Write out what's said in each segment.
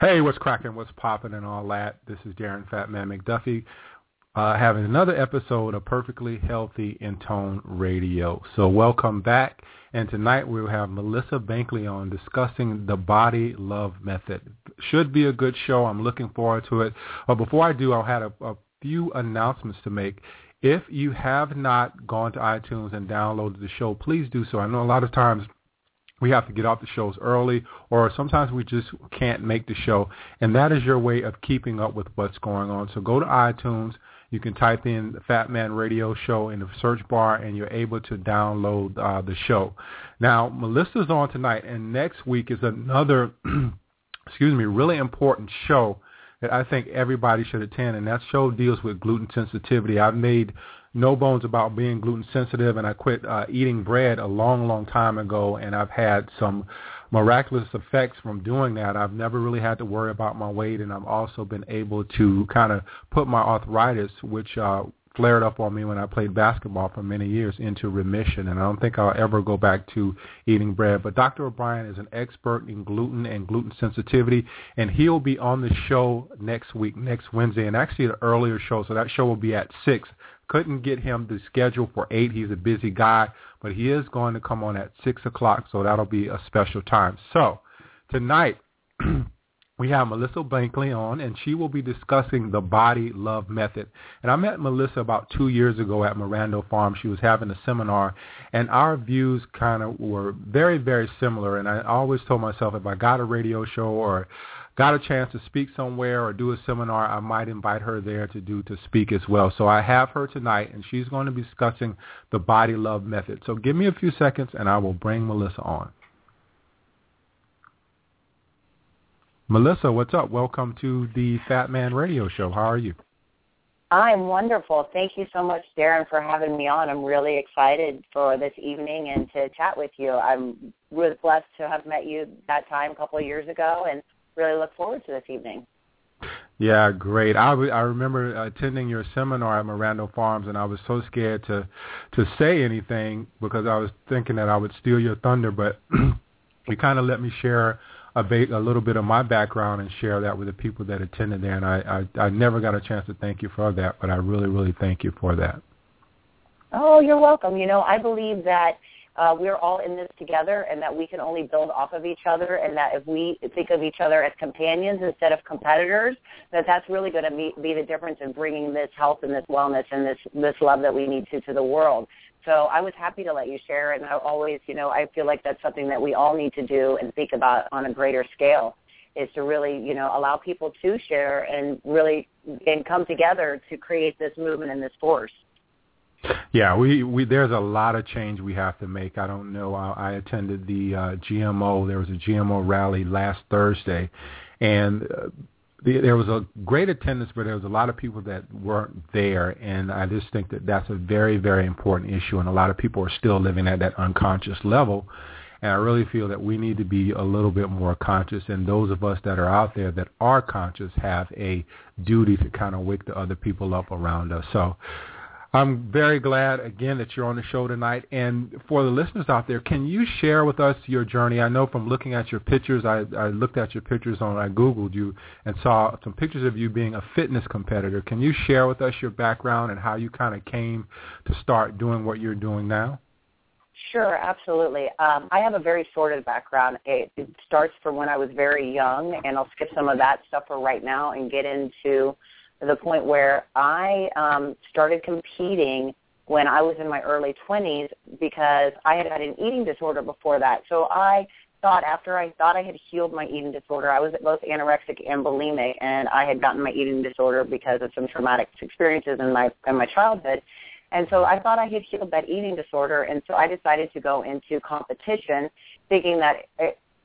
Hey, what's cracking? What's popping and all that? This is Darren Fatman McDuffie. Uh, having another episode of Perfectly Healthy in Tone Radio. So welcome back. And tonight we'll have Melissa Binkley on discussing the Body Love Method. Should be a good show. I'm looking forward to it. But before I do, I'll have a, a few announcements to make. If you have not gone to iTunes and downloaded the show, please do so. I know a lot of times we have to get off the shows early or sometimes we just can't make the show. And that is your way of keeping up with what's going on. So go to itunes. You can type in the fat man radio show in the search bar and you're able to download uh, the show. Now melissa's on tonight and next week is another excuse me really important show that i think everybody should attend and that show deals with gluten sensitivity. I've made no bones about being gluten sensitive, and I quit uh, eating bread a long, long time ago, and I've had some miraculous effects from doing that. I've never really had to worry about my weight, and I've also been able to kind of put my arthritis, which uh, flared up on me when I played basketball for many years into remission, and I don't think I'll ever go back to eating bread. But Dr. O'Brien is an expert in gluten and gluten sensitivity, and he'll be on the show next week, next Wednesday, and actually the earlier show, so that show will be at 6 couldn't get him to schedule for 8. He's a busy guy, but he is going to come on at 6 o'clock, so that'll be a special time. So tonight we have Melissa Binkley on, and she will be discussing the Body Love Method. And I met Melissa about two years ago at Mirando Farm. She was having a seminar, and our views kind of were very, very similar. And I always told myself if I got a radio show or got a chance to speak somewhere or do a seminar, I might invite her there to do to speak as well. So I have her tonight, and she's going to be discussing the body love method. So give me a few seconds, and I will bring Melissa on. Melissa, what's up? Welcome to the Fat Man Radio Show. How are you? I'm wonderful. Thank you so much, Darren, for having me on. I'm really excited for this evening and to chat with you. I'm really blessed to have met you that time a couple of years ago, and really look forward to this evening. Yeah, great. I, I remember attending your seminar at Miranda Farms, and I was so scared to to say anything because I was thinking that I would steal your thunder. But you kind of let me share a, ba- a little bit of my background and share that with the people that attended there. And I, I I never got a chance to thank you for that, but I really really thank you for that. Oh, you're welcome. You know, I believe that uh, we're all in this together and that we can only build off of each other and that if we think of each other as companions instead of competitors, that that's really going to be, be the difference in bringing this health and this wellness and this, this love that we need to to the world. So I was happy to let you share and I always, you know, I feel like that's something that we all need to do and think about on a greater scale is to really, you know, allow people to share and really and come together to create this movement and this force. Yeah, we, we there's a lot of change we have to make. I don't know. I, I attended the uh, GMO. There was a GMO rally last Thursday, and uh, the, there was a great attendance, but there was a lot of people that weren't there, and I just think that that's a very very important issue, and a lot of people are still living at that unconscious level. And I really feel that we need to be a little bit more conscious, and those of us that are out there that are conscious have a duty to kind of wake the other people up around us. So I'm very glad again that you're on the show tonight. And for the listeners out there, can you share with us your journey? I know from looking at your pictures, I, I looked at your pictures on, I Googled you and saw some pictures of you being a fitness competitor. Can you share with us your background and how you kind of came to start doing what you're doing now? Sure, absolutely. Um, I have a very sordid background. It, it starts from when I was very young, and I'll skip some of that stuff for right now and get into to the point where I um, started competing when I was in my early 20s because I had had an eating disorder before that. So I thought after I thought I had healed my eating disorder, I was both anorexic and bulimic, and I had gotten my eating disorder because of some traumatic experiences in my in my childhood. And so I thought I had healed that eating disorder, and so I decided to go into competition, thinking that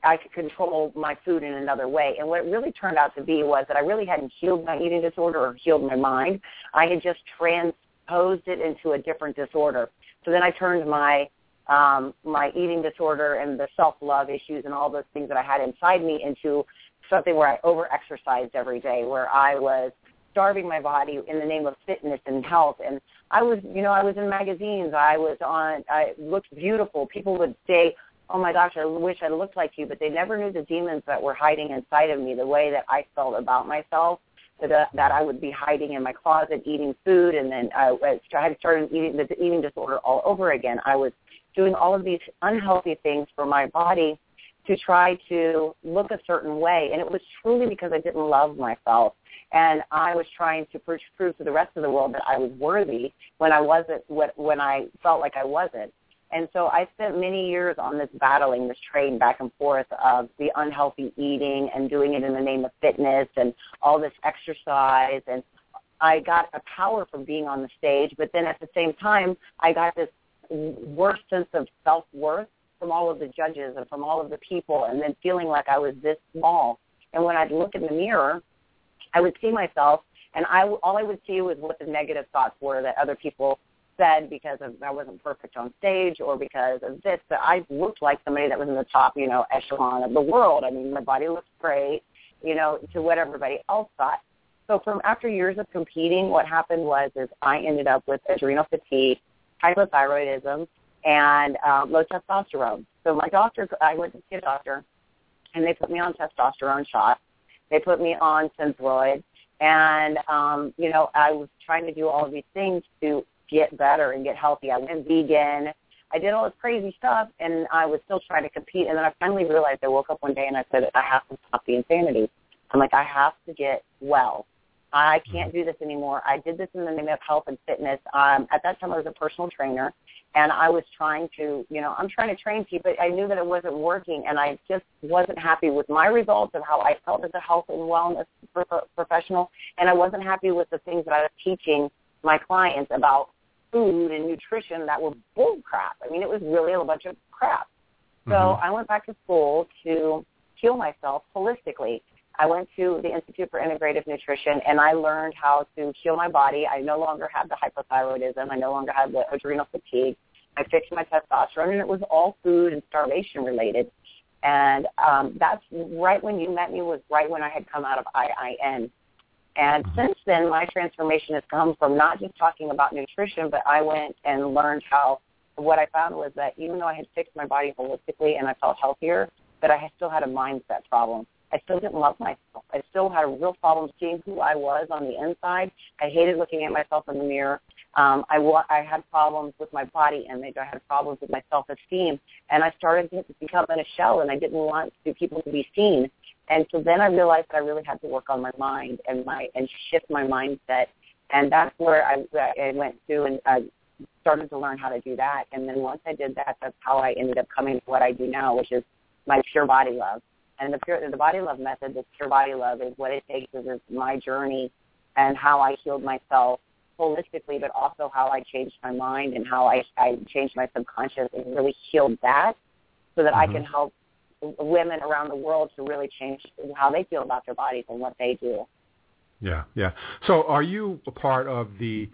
I could control my food in another way. And what it really turned out to be was that I really hadn't healed my eating disorder or healed my mind. I had just transposed it into a different disorder. So then I turned my um, my eating disorder and the self-love issues and all those things that I had inside me into something where I over-exercised every day, where I was starving my body in the name of fitness and health. And I was, you know, I was in magazines. I was on. I looked beautiful. People would say, "Oh my gosh, I wish I looked like you," but they never knew the demons that were hiding inside of me, the way that I felt about myself. That, that I would be hiding in my closet eating food, and then I, I had started eating the eating disorder all over again. I was doing all of these unhealthy things for my body to try to look a certain way, and it was truly because I didn't love myself and I was trying to prove to the rest of the world that I was worthy when I wasn't when I felt like I wasn't. And so I spent many years on this battling, this train back and forth of the unhealthy eating and doing it in the name of fitness and all this exercise. And I got a power from being on the stage, but then at the same time, I got this worse sense of self-worth from all of the judges and from all of the people and then feeling like I was this small. And when I'd look in the mirror, I would see myself, and I all I would see was what the negative thoughts were that other people said because of I wasn't perfect on stage or because of this. But I looked like somebody that was in the top, you know, echelon of the world. I mean, my body looked great, you know, to what everybody else thought. So from after years of competing, what happened was is I ended up with adrenal fatigue, hypothyroidism, and um, low testosterone. So my doctor, I went to see a doctor, and they put me on testosterone shots they put me on Synthroid, and um, you know I was trying to do all of these things to get better and get healthy. I went vegan. I did all this crazy stuff, and I was still trying to compete. And then I finally realized I woke up one day and I said, I have to stop the insanity. I'm like, I have to get well. I can't do this anymore. I did this in the name of health and fitness. Um, at that time, I was a personal trainer, and I was trying to, you know, I'm trying to train people. I knew that it wasn't working, and I just wasn't happy with my results of how I felt as a health and wellness professional, and I wasn't happy with the things that I was teaching my clients about food and nutrition that were bull crap. I mean, it was really a bunch of crap. So mm-hmm. I went back to school to heal myself holistically. I went to the Institute for Integrative Nutrition and I learned how to heal my body. I no longer had the hypothyroidism. I no longer had the adrenal fatigue. I fixed my testosterone and it was all food and starvation related. And um, that's right when you met me was right when I had come out of IIN. And mm-hmm. since then, my transformation has come from not just talking about nutrition, but I went and learned how what I found was that even though I had fixed my body holistically and I felt healthier, that I still had a mindset problem. I still didn't love myself. I still had a real problem seeing who I was on the inside. I hated looking at myself in the mirror. Um, I, wa- I had problems with my body image. I had problems with my self-esteem. And I started to become in a shell, and I didn't want to, people to be seen. And so then I realized that I really had to work on my mind and my and shift my mindset. And that's where I, I went to and I started to learn how to do that. And then once I did that, that's how I ended up coming to what I do now, which is my pure body love. And the pure, the body love method, the pure body love, is what it takes is my journey and how I healed myself holistically, but also how I changed my mind and how I, I changed my subconscious and really healed that, so that mm-hmm. I can help women around the world to really change how they feel about their bodies and what they do. Yeah, yeah. So, are you a part of the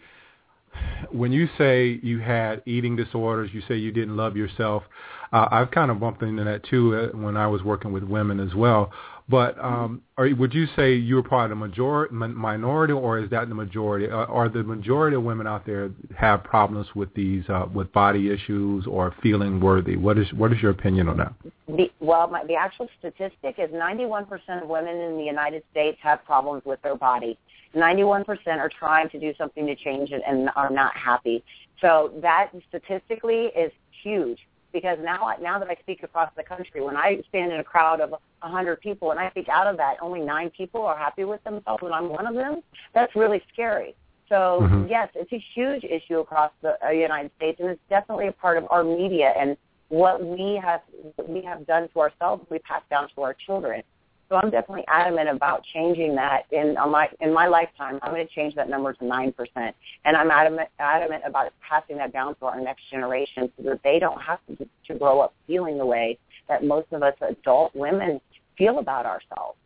when you say you had eating disorders, you say you didn't love yourself. Uh, I've kind of bumped into that too uh, when I was working with women as well. But um, are, would you say you're part of the majority, minority, or is that the majority? Uh, are the majority of women out there have problems with these, uh, with body issues or feeling worthy? What is what is your opinion on that? The, well, my, the actual statistic is 91% of women in the United States have problems with their body. 91% are trying to do something to change it and are not happy. So that statistically is huge because now now that I speak across the country, when I stand in a crowd of a hundred people and I speak out of that, only nine people are happy with themselves, and I'm one of them. That's really scary. So mm-hmm. yes, it's a huge issue across the uh, United States, and it's definitely a part of our media and what we have we have done to ourselves. We pass down to our children. So I'm definitely adamant about changing that in my in my lifetime. I'm going to change that number to nine percent, and I'm adamant adamant about passing that down to our next generation so that they don't have to to grow up feeling the way that most of us adult women feel about ourselves.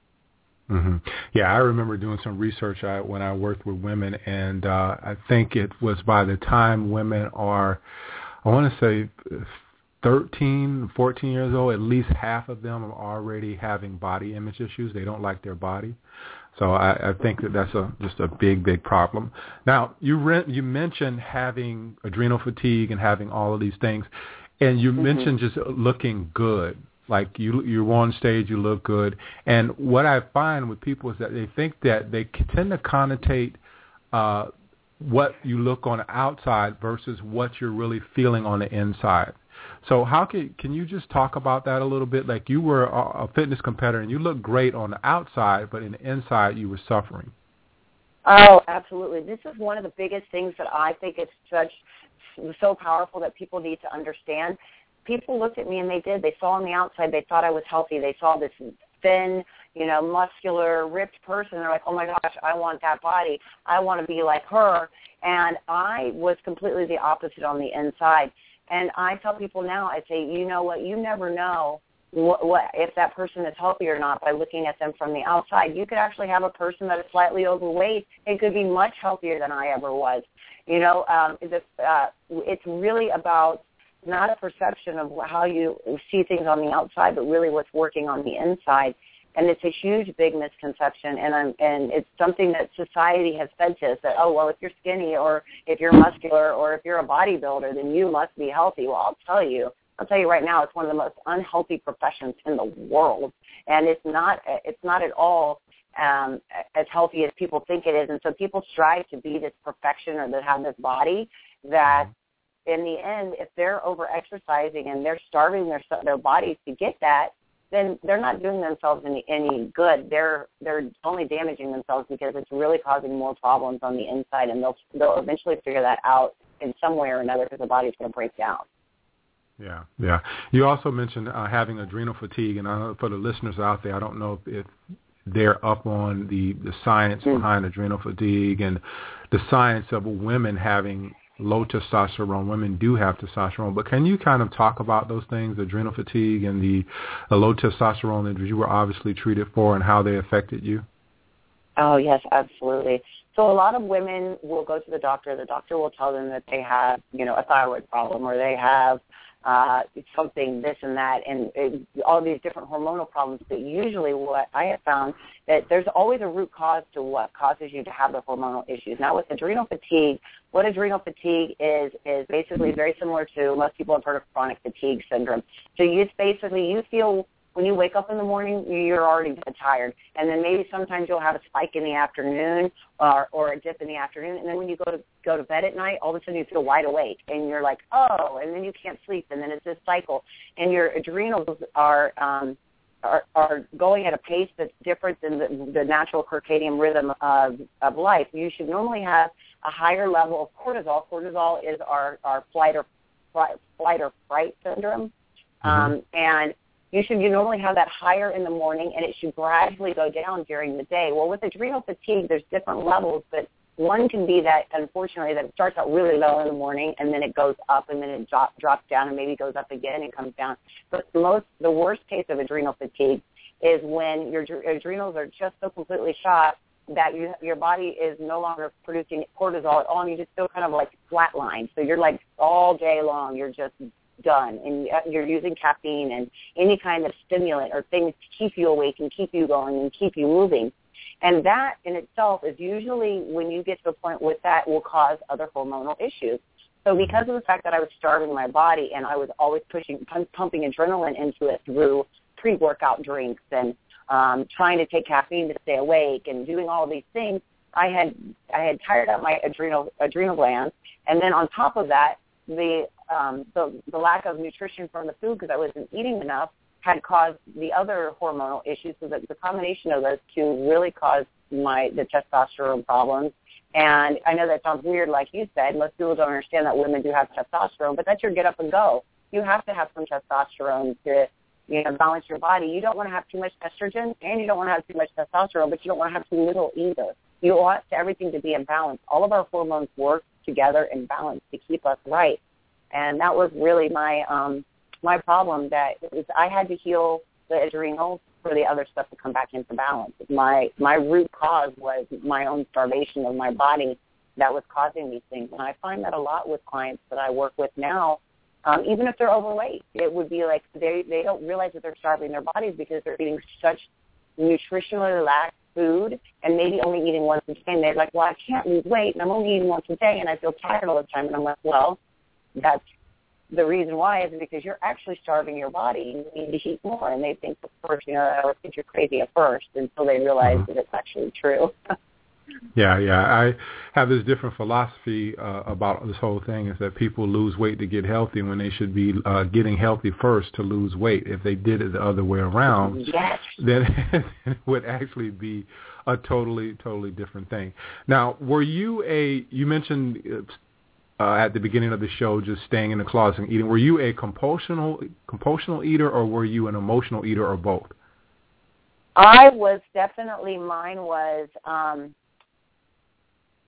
Mm-hmm. Yeah, I remember doing some research I, when I worked with women, and uh, I think it was by the time women are, I want to say, 13, 14 years old, at least half of them are already having body image issues. They don't like their body. So I, I think that that's a just a big, big problem. Now you re- you mentioned having adrenal fatigue and having all of these things, and you mm-hmm. mentioned just looking good. Like you you're on stage, you look good. And what I find with people is that they think that they tend to connotate uh, what you look on the outside versus what you're really feeling on the inside. So how can can you just talk about that a little bit? Like you were a, a fitness competitor and you looked great on the outside, but in the inside you were suffering. Oh, absolutely. This is one of the biggest things that I think is such so powerful that people need to understand. People looked at me and they did. They saw on the outside, they thought I was healthy. They saw this thin, you know, muscular, ripped person. They're like, oh my gosh, I want that body. I want to be like her. And I was completely the opposite on the inside. And I tell people now, I say, you know what, you never know what, what if that person is healthy or not by looking at them from the outside. You could actually have a person that is slightly overweight. It could be much healthier than I ever was. You know, um, this, uh, it's really about not a perception of how you see things on the outside, but really what's working on the inside and it's a huge big misconception. And I'm and it's something that society has fed to us that oh well if you're skinny or if you're muscular or if you're a bodybuilder then you must be healthy. Well I'll tell you I'll tell you right now it's one of the most unhealthy professions in the world. And it's not it's not at all um as healthy as people think it is. And so people strive to be this perfection or to have this body that in the end if they're over exercising and they're starving their their bodies to get that then they're not doing themselves any any good. They're they're only damaging themselves because it's really causing more problems on the inside, and they'll they'll eventually figure that out in some way or another because the body's going to break down. Yeah, yeah. You also mentioned uh, having adrenal fatigue, and uh, for the listeners out there, I don't know if, if they're up on the the science mm. behind adrenal fatigue and the science of women having low testosterone. Women do have testosterone, but can you kind of talk about those things, adrenal fatigue and the, the low testosterone that you were obviously treated for and how they affected you? Oh, yes, absolutely. So a lot of women will go to the doctor. The doctor will tell them that they have, you know, a thyroid problem or they have uh, something, this and that, and it, all these different hormonal problems. But usually, what I have found that there's always a root cause to what causes you to have the hormonal issues. Now, with adrenal fatigue, what adrenal fatigue is is basically very similar to most people have heard of chronic fatigue syndrome. So you basically you feel when you wake up in the morning, you're already tired, and then maybe sometimes you'll have a spike in the afternoon or or a dip in the afternoon, and then when you go to go to bed at night, all of a sudden you feel wide awake, and you're like, oh, and then you can't sleep, and then it's this cycle, and your adrenals are um, are, are going at a pace that's different than the, the natural circadian rhythm of, of life. You should normally have a higher level of cortisol. Cortisol is our, our flight or flight or fright syndrome. Mm-hmm. Um, and you should you normally have that higher in the morning and it should gradually go down during the day. Well, with adrenal fatigue, there's different levels, but one can be that unfortunately that it starts out really low in the morning and then it goes up and then it drop, drops down and maybe goes up again and comes down. But most the worst case of adrenal fatigue is when your adrenals are just so completely shot that you, your body is no longer producing cortisol at all and you just feel kind of like flatline. So you're like all day long you're just done and you're using caffeine and any kind of stimulant or things to keep you awake and keep you going and keep you moving. And that in itself is usually when you get to a point with that will cause other hormonal issues. So because of the fact that I was starving my body and I was always pushing, pumping adrenaline into it through pre-workout drinks and um, trying to take caffeine to stay awake and doing all these things, I had I had tired out my adrenal adrenal glands, and then on top of that, the um, the, the lack of nutrition from the food because I wasn't eating enough had caused the other hormonal issues. So that the combination of those two really caused my the testosterone problems. And I know that sounds weird, like you said. Most people don't understand that women do have testosterone, but that's your get up and go. You have to have some testosterone to you know balance your body. You don't want to have too much estrogen, and you don't want to have too much testosterone, but you don't want to have too little either. You want everything to be in balance. All of our hormones work together in balance to keep us right. And that was really my um, my problem that is I had to heal the adrenals for the other stuff to come back into balance. My my root cause was my own starvation of my body that was causing these things. And I find that a lot with clients that I work with now, um, even if they're overweight, it would be like they they don't realize that they're starving their bodies because they're eating such nutritionally lax food and maybe only eating once a day. And they're like, well, I can't lose weight and I'm only eating once a day and I feel tired all the time. And I'm like, well, that's the reason why is because you're actually starving your body. And you need to eat more. And they think, of course, you know, I think you're crazy at first until they realize mm-hmm. that it's actually true. yeah, yeah. I have this different philosophy uh, about this whole thing is that people lose weight to get healthy when they should be uh, getting healthy first to lose weight. If they did it the other way around, yes. then it would actually be a totally, totally different thing. Now, were you a, you mentioned uh, at the beginning of the show, just staying in the closet and eating. Were you a compulsional compulsional eater, or were you an emotional eater, or both? I was definitely. Mine was. Um,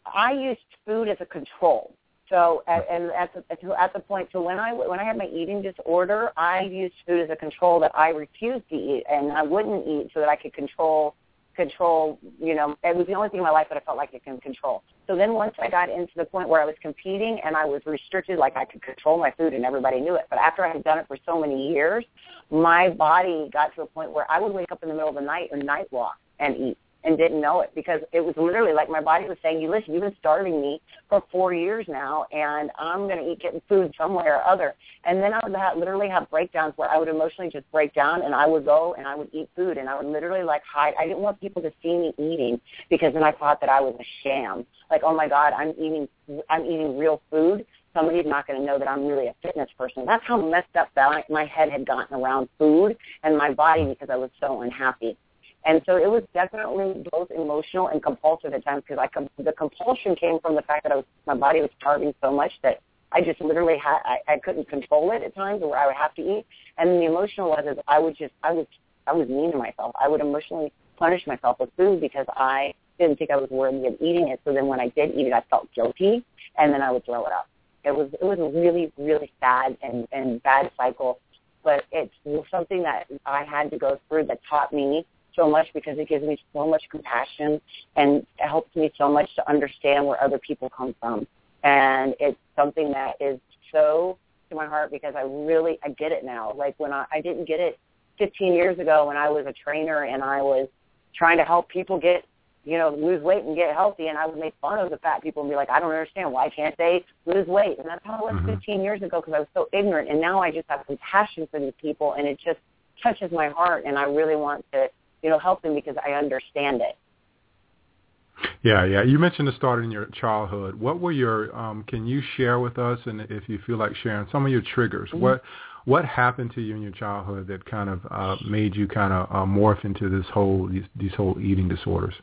I used food as a control. So, at, and at the, at the point, so when I when I had my eating disorder, I used food as a control that I refused to eat, and I wouldn't eat so that I could control control, you know, it was the only thing in my life that I felt like I can control. So then once I got into the point where I was competing and I was restricted, like I could control my food and everybody knew it. But after I had done it for so many years, my body got to a point where I would wake up in the middle of the night or night walk and eat and didn't know it because it was literally like my body was saying, "You listen, you've been starving me for four years now, and I'm going to eat getting food some way or other." And then I would have, literally have breakdowns where I would emotionally just break down, and I would go and I would eat food, and I would literally like hide. I didn't want people to see me eating because then I thought that I was a sham. Like, oh my God, I'm eating, I'm eating real food somebody's not going to know that I'm really a fitness person. That's how messed up that my head had gotten around food and my body because I was so unhappy. And so it was definitely both emotional and compulsive at times because I com- the compulsion came from the fact that I was my body was starving so much that I just literally had I, I couldn't control it at times where I would have to eat. And the emotional was is I would just I was I was mean to myself. I would emotionally punish myself with food because I didn't think I was worthy of eating it. So then when I did eat it, I felt guilty, and then I would throw it up. It was it was a really really sad and and bad cycle, but it's something that I had to go through that taught me so much because it gives me so much compassion and it helps me so much to understand where other people come from. And it's something that is so to my heart because I really I get it now. Like when I, I didn't get it 15 years ago when I was a trainer and I was trying to help people get you know, lose weight and get healthy. And I would make fun of the fat people and be like, I don't understand. Why can't they lose weight? And that's how it was mm-hmm. 15 years ago because I was so ignorant. And now I just have compassion for these people and it just touches my heart. And I really want to you know, help them because I understand it. Yeah, yeah. You mentioned it started in your childhood. What were your? Um, can you share with us, and if you feel like sharing, some of your triggers? Mm-hmm. What What happened to you in your childhood that kind of uh, made you kind of uh, morph into this whole these, these whole eating disorders?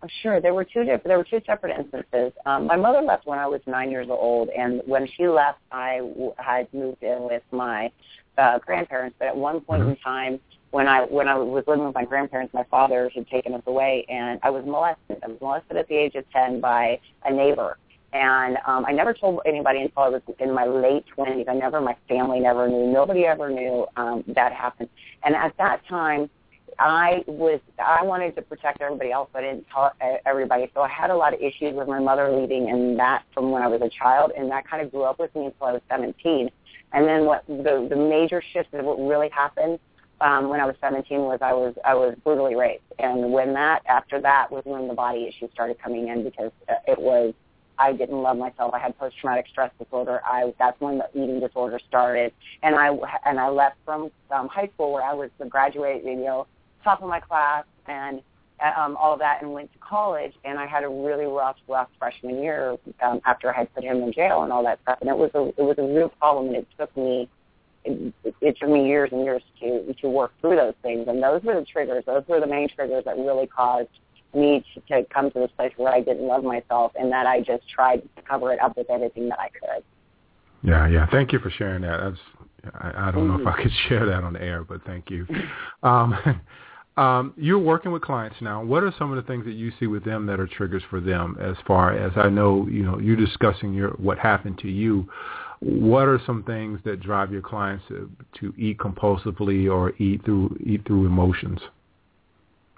Oh, sure. There were two different. There were two separate instances. Um, my mother left when I was nine years old, and when she left, I w- had moved in with my uh, grandparents. But at one point mm-hmm. in time, when I when I was living with my grandparents, my father had taken us away, and I was molested. I was molested at the age of ten by a neighbor, and um, I never told anybody until I was in my late twenties. I never, my family never knew, nobody ever knew um, that happened. And at that time, I was I wanted to protect everybody else, but I didn't tell everybody. So I had a lot of issues with my mother leaving, and that from when I was a child, and that kind of grew up with me until I was 17. And then what the the major shift of what really happened um, when I was 17 was I was I was brutally raped, and when that after that was when the body issues started coming in because it was I didn't love myself. I had post traumatic stress disorder. I was that's when the eating disorder started, and I and I left from um, high school where I was the graduate, you know, top of my class and um, all of that, and went to college. And I had a really rough, rough freshman year um, after I had put him in jail and all that stuff. And it was a it was a real problem, and it took me it, it took me years and years to to work through those things, and those were the triggers. Those were the main triggers that really caused me to, to come to this place where I didn't love myself, and that I just tried to cover it up with everything that I could. Yeah, yeah. Thank you for sharing that. That's I, I don't mm-hmm. know if I could share that on air, but thank you. um, um, you're working with clients now. What are some of the things that you see with them that are triggers for them? As far as I know, you know, you're discussing your what happened to you what are some things that drive your clients to, to eat compulsively or eat through eat through emotions?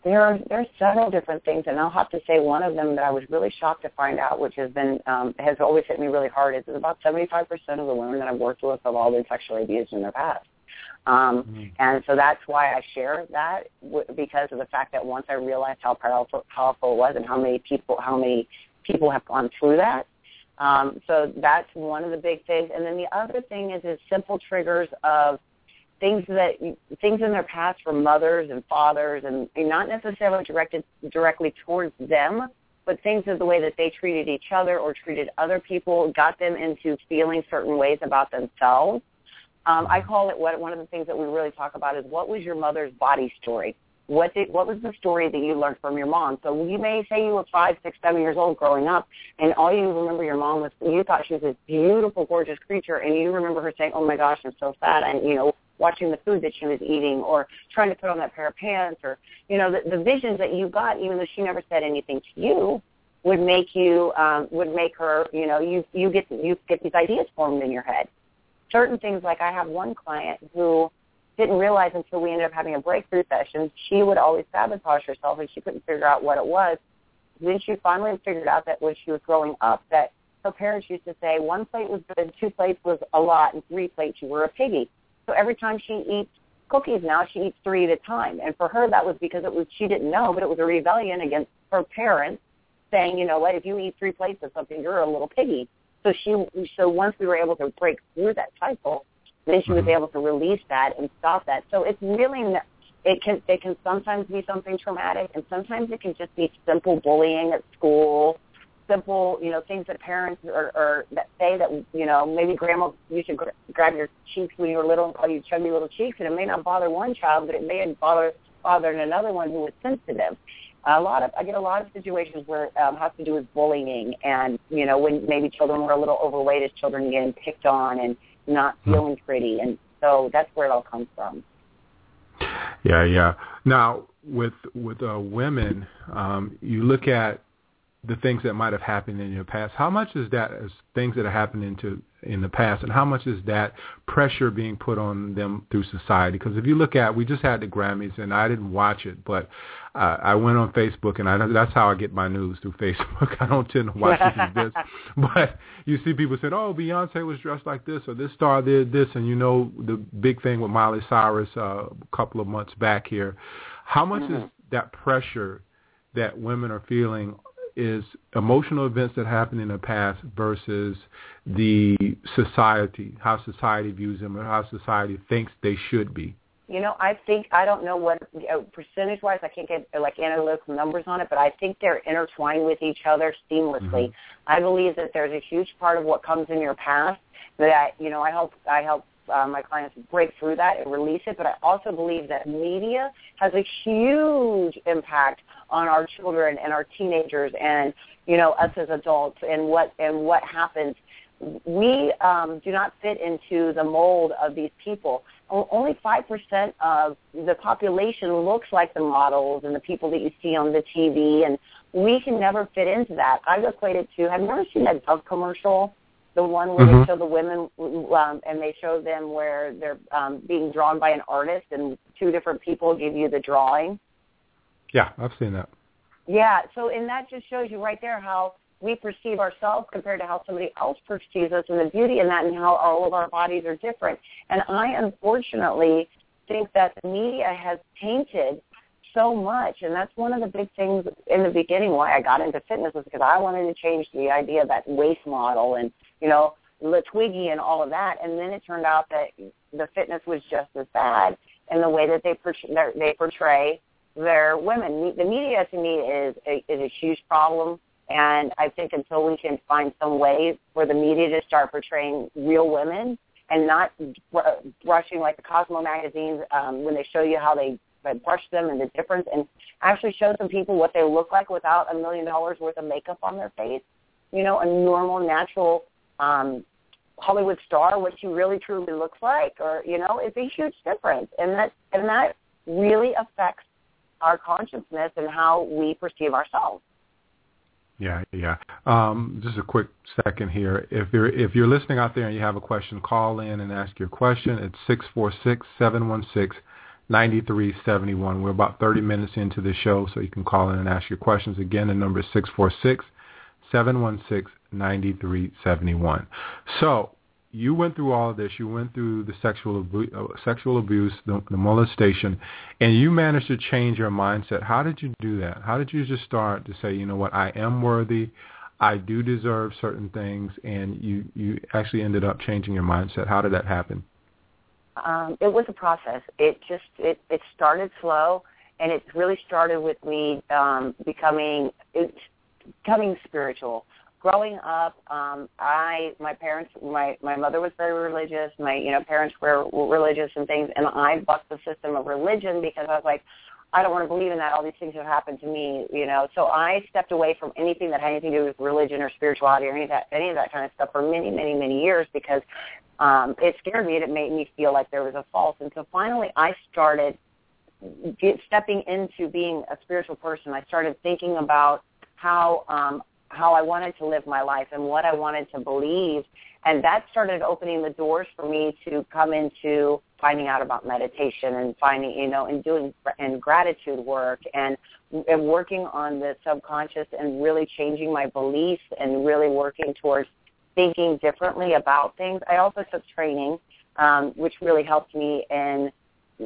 There are there are several different things, and I'll have to say one of them that I was really shocked to find out, which has been um, has always hit me really hard, is that about 75% of the women that I've worked with have all been sexually abused in their past. Um, mm-hmm. And so that's why I share that w- because of the fact that once I realized how powerful, powerful it was and how many people how many people have gone through that. Um, so that's one of the big things. And then the other thing is is simple triggers of things that things in their past from mothers and fathers, and, and not necessarily directed directly towards them, but things of the way that they treated each other or treated other people got them into feeling certain ways about themselves. Um, I call it what one of the things that we really talk about is what was your mother's body story? What did what was the story that you learned from your mom? So you may say you were five, six, seven years old growing up, and all you remember your mom was you thought she was this beautiful, gorgeous creature, and you remember her saying, "Oh my gosh, I'm so fat," and you know watching the food that she was eating or trying to put on that pair of pants or you know the, the visions that you got even though she never said anything to you would make you um would make her you know you you get you get these ideas formed in your head certain things like i have one client who didn't realize until we ended up having a breakthrough session she would always sabotage herself and she couldn't figure out what it was then she finally figured out that when she was growing up that her parents used to say one plate was good, two plates was a lot, and three plates you were a piggy. So every time she eats cookies now, she eats three at a time. And for her, that was because it was she didn't know, but it was a rebellion against her parents saying, you know what, if you eat three plates of something, you're a little piggy. So she, so once we were able to break through that cycle, then she was mm-hmm. able to release that and stop that. So it's really, it can, it can sometimes be something traumatic, and sometimes it can just be simple bullying at school simple, you know, things that parents or, or that say that, you know, maybe grandma to gra- grab your cheeks when you were little and call you chubby little cheeks, and it may not bother one child, but it may have bothered bothered another one who was sensitive. A lot of I get a lot of situations where it um, has to do with bullying, and you know, when maybe children were a little overweight as children getting picked on and not hmm. feeling pretty, and so that's where it all comes from. Yeah, yeah. Now with with uh, women, um, you look at the things that might have happened in your past. How much is that as things that are happening to in the past, and how much is that pressure being put on them through society? Because if you look at, we just had the Grammys, and I didn't watch it, but uh, I went on Facebook, and I, that's how I get my news through Facebook. I don't tend to watch this, but you see people saying, "Oh, Beyonce was dressed like this, or this star did this," and you know the big thing with Miley Cyrus uh, a couple of months back here. How much mm-hmm. is that pressure that women are feeling is emotional events that happened in the past versus the society, how society views them, or how society thinks they should be. You know, I think I don't know what percentage-wise. I can't get like analytical numbers on it, but I think they're intertwined with each other seamlessly. Mm-hmm. I believe that there's a huge part of what comes in your past that you know I help I help uh, my clients break through that and release it. But I also believe that media has a huge impact on our children and our teenagers and you know us as adults and what and what happens we um, do not fit into the mold of these people. Only 5% of the population looks like the models and the people that you see on the TV, and we can never fit into that. I've equated to, have you ever seen that Dove commercial? The one where mm-hmm. they show the women um, and they show them where they're um, being drawn by an artist and two different people give you the drawing. Yeah, I've seen that. Yeah, so and that just shows you right there how we perceive ourselves compared to how somebody else perceives us and the beauty in that and how all of our bodies are different. And I unfortunately think that the media has tainted so much and that's one of the big things in the beginning why I got into fitness was because I wanted to change the idea of that waist model and, you know, the Twiggy and all of that and then it turned out that the fitness was just as bad in the way that they portray, they portray their women. The media to me is a, is a huge problem, and I think until we can find some way for the media to start portraying real women and not brushing like the Cosmo magazines um, when they show you how they brush them and the difference, and actually show some people what they look like without a million dollars worth of makeup on their face. You know, a normal, natural um, Hollywood star, what she really truly looks like, or you know, it's a huge difference, and that and that really affects our consciousness and how we perceive ourselves. Yeah, yeah. Um, just a quick second here. If you're if you're listening out there and you have a question, call in and ask your question. It's six four six seven one six ninety three seventy one. We're about thirty minutes into the show, so you can call in and ask your questions. Again, the number is six four six seven one six ninety three seventy one. So you went through all of this. You went through the sexual abu- uh, sexual abuse, the, the molestation, and you managed to change your mindset. How did you do that? How did you just start to say, you know what, I am worthy, I do deserve certain things, and you you actually ended up changing your mindset. How did that happen? Um, it was a process. It just it it started slow, and it really started with me um, becoming it, becoming spiritual growing up, um, I my parents my my mother was very religious. My you know parents were, religious and things, and I bucked the system of religion because I was like, I don't want to believe in that. All these things have happened to me, you know. So I stepped away from anything that had anything to do with religion or spirituality or any of that any of that kind of stuff for many many many years because um, it scared me and it made me feel like there was a fault. And so finally, I started get, stepping into being a spiritual person. I started thinking about how um, how I wanted to live my life and what I wanted to believe. And that started opening the doors for me to come into finding out about meditation and finding, you know, and doing and gratitude work and, and working on the subconscious and really changing my beliefs and really working towards thinking differently about things. I also took training, um, which really helped me in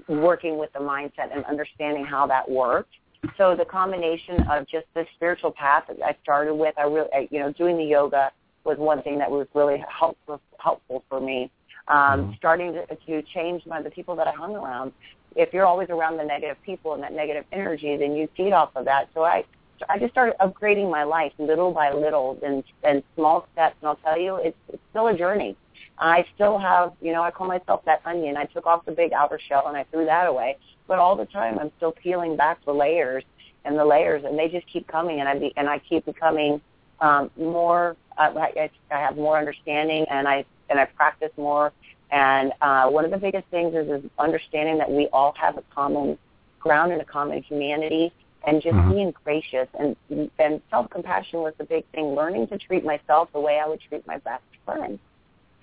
working with the mindset and understanding how that worked so the combination of just the spiritual path that I started with, I really, I, you know, doing the yoga was one thing that was really helpful helpful for me. Um, mm-hmm. Starting to, to change my, the people that I hung around. If you're always around the negative people and that negative energy, then you feed off of that. So I, I just started upgrading my life little by little and and small steps. And I'll tell you, it's, it's still a journey. I still have, you know, I call myself that onion. I took off the big outer shell and I threw that away but all the time I'm still peeling back the layers and the layers, and they just keep coming, and I be, and I keep becoming um, more. Uh, I, I have more understanding, and I and I practice more. And uh, one of the biggest things is, is understanding that we all have a common ground and a common humanity, and just mm-hmm. being gracious and and self compassion was the big thing. Learning to treat myself the way I would treat my best friend,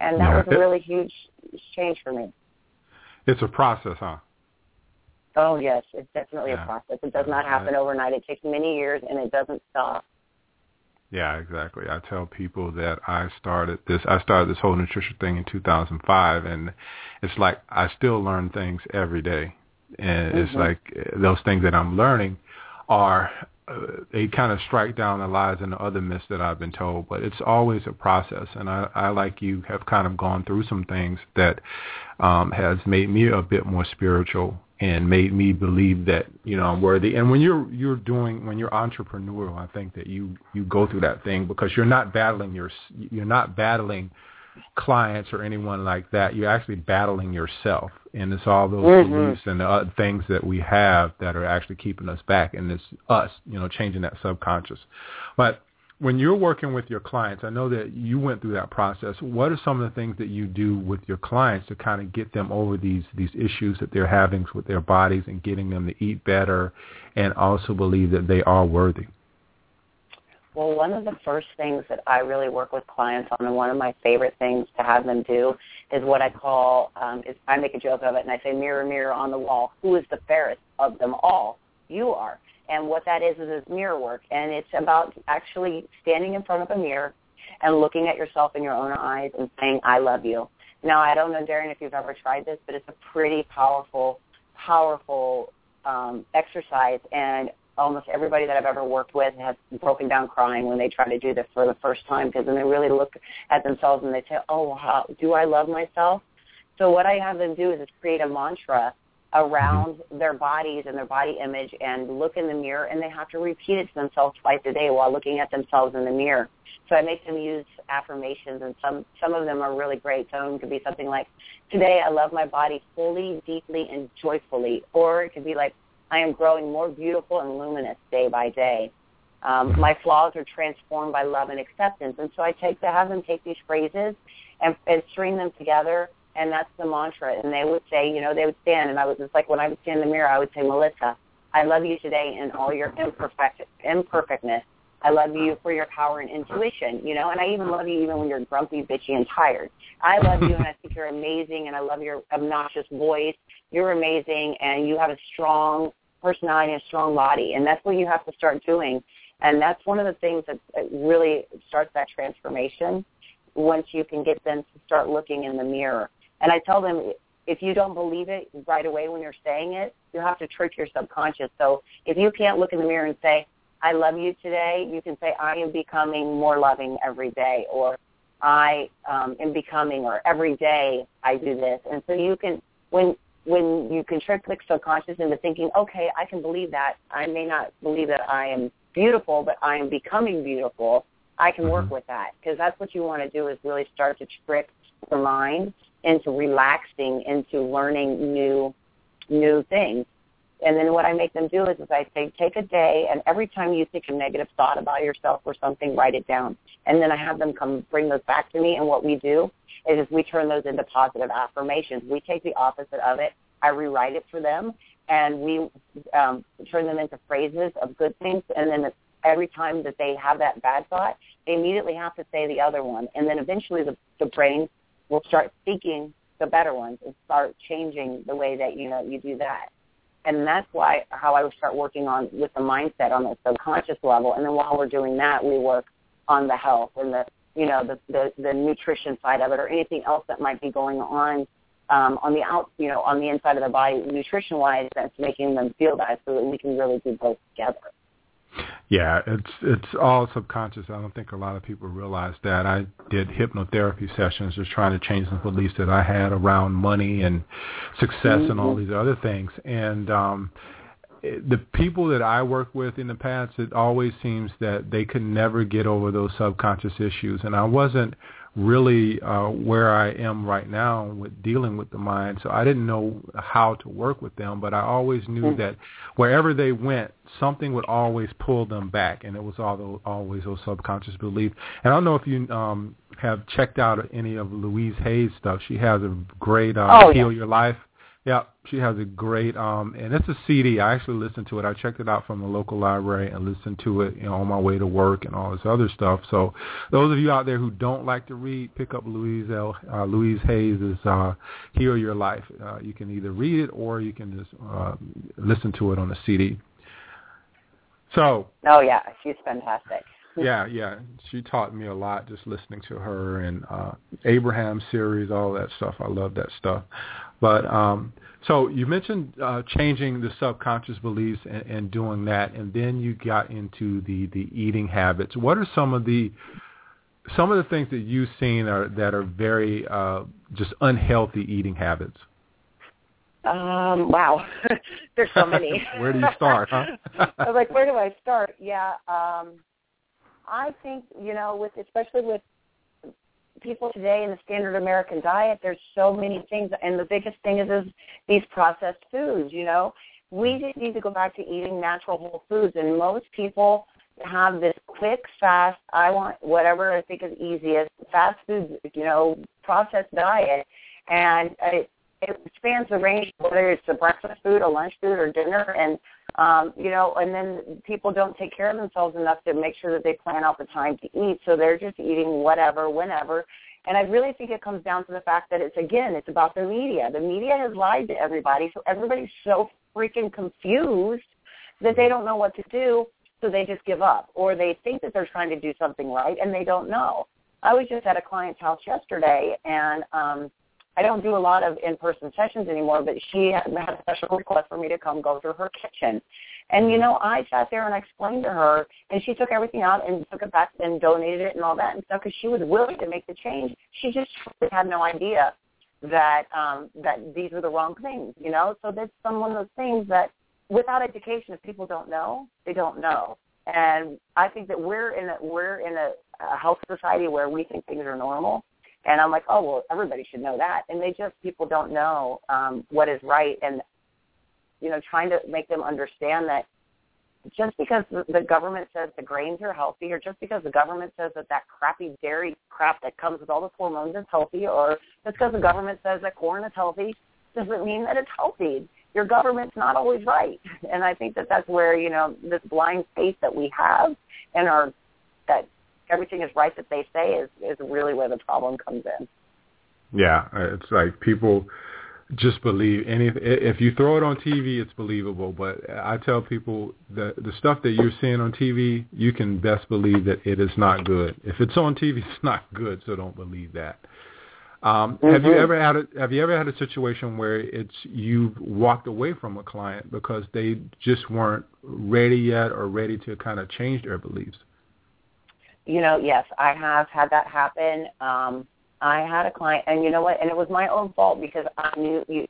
and that yeah. was a really huge change for me. It's a process, huh? Oh yes, it's definitely yeah. a process. It does not happen overnight. It takes many years, and it doesn't stop. Yeah, exactly. I tell people that I started this. I started this whole nutrition thing in 2005, and it's like I still learn things every day, and mm-hmm. it's like those things that I'm learning are they kind of strike down the lies and the other myths that I've been told, but it's always a process. And I, I like you, have kind of gone through some things that um, has made me a bit more spiritual and made me believe that you know I'm worthy. And when you're you're doing when you're entrepreneurial, I think that you you go through that thing because you're not battling your you're not battling clients or anyone like that. You're actually battling yourself, and it's all those mm-hmm. beliefs and the uh, things that we have that are actually keeping us back, and it's us, you know, changing that subconscious. But when you're working with your clients, I know that you went through that process. What are some of the things that you do with your clients to kind of get them over these these issues that they're having with their bodies and getting them to eat better and also believe that they are worthy? Well, one of the first things that I really work with clients on, and one of my favorite things to have them do, is what I call um, is I make a joke of it, and I say, "Mirror, mirror on the wall, who is the fairest of them all? You are." And what that is is is mirror work, and it's about actually standing in front of a mirror and looking at yourself in your own eyes and saying, "I love you." Now, I don't know, Darren, if you've ever tried this, but it's a pretty powerful, powerful um, exercise, and almost everybody that I've ever worked with has broken down crying when they try to do this for the first time because then they really look at themselves and they say, "Oh, how do I love myself?" So what I have them do is create a mantra around their bodies and their body image and look in the mirror and they have to repeat it to themselves twice a day while looking at themselves in the mirror. So I make them use affirmations and some some of them are really great. Some of could be something like, Today I love my body fully, deeply and joyfully or it could be like I am growing more beautiful and luminous day by day. Um, my flaws are transformed by love and acceptance. And so I take to have them take these phrases and, and string them together and that's the mantra. And they would say, you know, they would stand, and I was just like when I would stand in the mirror, I would say, Melissa, I love you today in all your imperfect imperfectness. I love you for your power and intuition, you know, and I even love you even when you're grumpy, bitchy, and tired. I love you and I think you're amazing and I love your obnoxious voice. You're amazing and you have a strong personality and a strong body. And that's what you have to start doing. And that's one of the things that really starts that transformation once you can get them to start looking in the mirror. And I tell them, if you don't believe it right away when you're saying it, you have to trick your subconscious. So if you can't look in the mirror and say, I love you today, you can say, I am becoming more loving every day, or I um, am becoming, or every day I do this. And so you can, when when you can trick the subconscious into thinking, okay, I can believe that. I may not believe that I am beautiful, but I am becoming beautiful. I can work mm-hmm. with that because that's what you want to do is really start to trick the mind into relaxing, into learning new new things. And then what I make them do is, is I say, take a day, and every time you think a negative thought about yourself or something, write it down. And then I have them come bring those back to me. And what we do is we turn those into positive affirmations. We take the opposite of it. I rewrite it for them, and we um, turn them into phrases of good things. And then every time that they have that bad thought, they immediately have to say the other one. And then eventually the, the brain will start seeking the better ones and start changing the way that you know you do that. And that's why how I would start working on with the mindset on the subconscious level. And then while we're doing that, we work on the health and the you know the the, the nutrition side of it or anything else that might be going on um, on the out you know on the inside of the body nutrition wise that's making them feel that so that we can really do both together. Yeah, it's it's all subconscious. I don't think a lot of people realize that. I did hypnotherapy sessions just trying to change the beliefs that I had around money and success mm-hmm. and all mm-hmm. these other things. And um the people that I work with in the past, it always seems that they could never get over those subconscious issues. And I wasn't really uh, where I am right now with dealing with the mind. So I didn't know how to work with them, but I always knew mm-hmm. that wherever they went, something would always pull them back, and it was all those, always those subconscious beliefs. And I don't know if you um, have checked out any of Louise Hay's stuff. She has a great uh, oh, Heal yeah. Your Life yeah, she has a great um and it's a CD. I actually listened to it. I checked it out from the local library and listened to it, you know, on my way to work and all this other stuff. So those of you out there who don't like to read, pick up Louise L. Uh, Louise Hay's uh, Heal Your Life. Uh, you can either read it or you can just uh, listen to it on a CD. So. Oh yeah, she's fantastic. yeah, yeah. She taught me a lot just listening to her and uh Abraham series, all that stuff. I love that stuff. But um, so you mentioned uh, changing the subconscious beliefs and, and doing that, and then you got into the the eating habits. What are some of the some of the things that you've seen are that are very uh, just unhealthy eating habits? Um, wow, there's so many. where do you start? Huh? I was like, where do I start? Yeah, um, I think you know, with especially with people today in the standard American diet, there's so many things, and the biggest thing is, is these processed foods. You know, we mm-hmm. just need to go back to eating natural whole foods, and most people have this quick, fast, I want whatever I think is easiest, fast food, you know, processed diet, and it, it spans the range whether it's a breakfast food, a lunch food, or dinner, and um, you know, and then people don't take care of themselves enough to make sure that they plan out the time to eat. So they're just eating whatever, whenever. And I really think it comes down to the fact that it's again, it's about the media. The media has lied to everybody, so everybody's so freaking confused that they don't know what to do, so they just give up, or they think that they're trying to do something right and they don't know. I was just at a client's house yesterday, and um, I don't do a lot of in-person sessions anymore, but she had a special request for me to come go through her kitchen. And, you know, I sat there and I explained to her, and she took everything out and took it back and donated it and all that and stuff because she was willing to make the change. She just had no idea that um, that these were the wrong things, you know. So that's some one of those things that without education, if people don't know, they don't know. And I think that we're in a we're in a, a health society where we think things are normal, and I'm like, oh well, everybody should know that, and they just people don't know um, what is right, and you know, trying to make them understand that just because the government says the grains are healthy, or just because the government says that that crappy dairy crap that comes with all the hormones is healthy, or just because the government says that corn is healthy, doesn't mean that it's healthy. your government's not always right. And I think that that's where, you know, this blind faith that we have and our, that everything is right that they say is, is really where the problem comes in. Yeah, it's like people just believe any if you throw it on TV it's believable but I tell people the the stuff that you're seeing on TV you can best believe that it is not good if it's on TV it's not good so don't believe that um, mm-hmm. Have you ever had a, have you ever had a situation where it's you walked away from a client because they just weren't ready yet or ready to kind of change their beliefs? You know, yes, I have had that happen. Um, I had a client, and you know what? And it was my own fault because I knew you.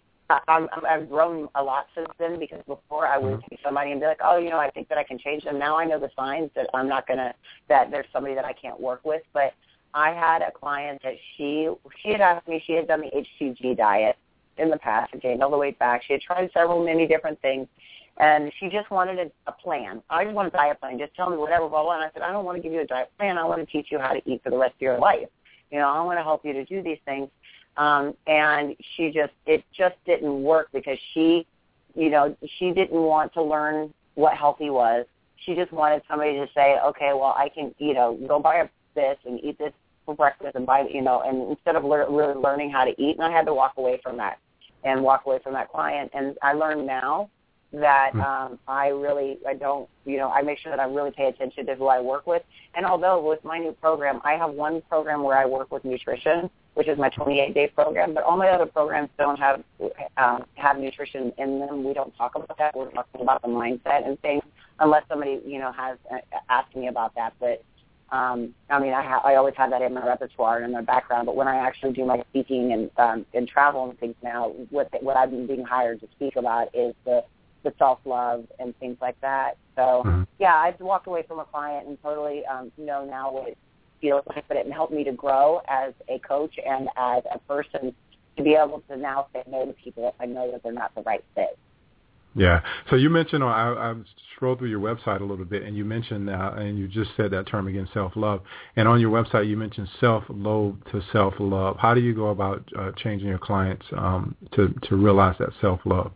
I'm, I've grown a lot since then because before I would mm-hmm. see somebody and be like, oh, you know, I think that I can change them. Now I know the signs that I'm not gonna that there's somebody that I can't work with, but I had a client that she she had asked me she had done the HCG diet in the past and gained all the weight back. She had tried several many different things, and she just wanted a, a plan. I just want a diet plan. Just tell me whatever, blah blah. And I said, I don't want to give you a diet plan. I want to teach you how to eat for the rest of your life. You know, I want to help you to do these things. Um, and she just it just didn't work because she, you know, she didn't want to learn what healthy was. She just wanted somebody to say, okay, well, I can, you know, go buy this and eat this for breakfast and buy, you know, and instead of le- really learning how to eat, and I had to walk away from that and walk away from that client. And I learned now that hmm. um, I really, I don't, you know, I make sure that I really pay attention to who I work with. And although with my new program, I have one program where I work with nutrition, which is my 28-day program, but all my other programs don't have um, have nutrition in them. We don't talk about that. We're talking about the mindset and things, unless somebody, you know, has uh, asked me about that. But um, I mean, I, ha- I always have that in my repertoire and in my background, but when I actually do my speaking and um, and travel and things now, what what I've been being hired to speak about is the the self love and things like that. So mm-hmm. yeah, I've walked away from a client and totally um, know now what it feels like, but it helped me to grow as a coach and as a person to be able to now say no to people if I know that they're not the right fit. Yeah. So you mentioned, I, I scrolled through your website a little bit, and you mentioned, uh, and you just said that term again, self-love. And on your website, you mentioned self-love to self-love. How do you go about uh, changing your clients um, to to realize that self-love?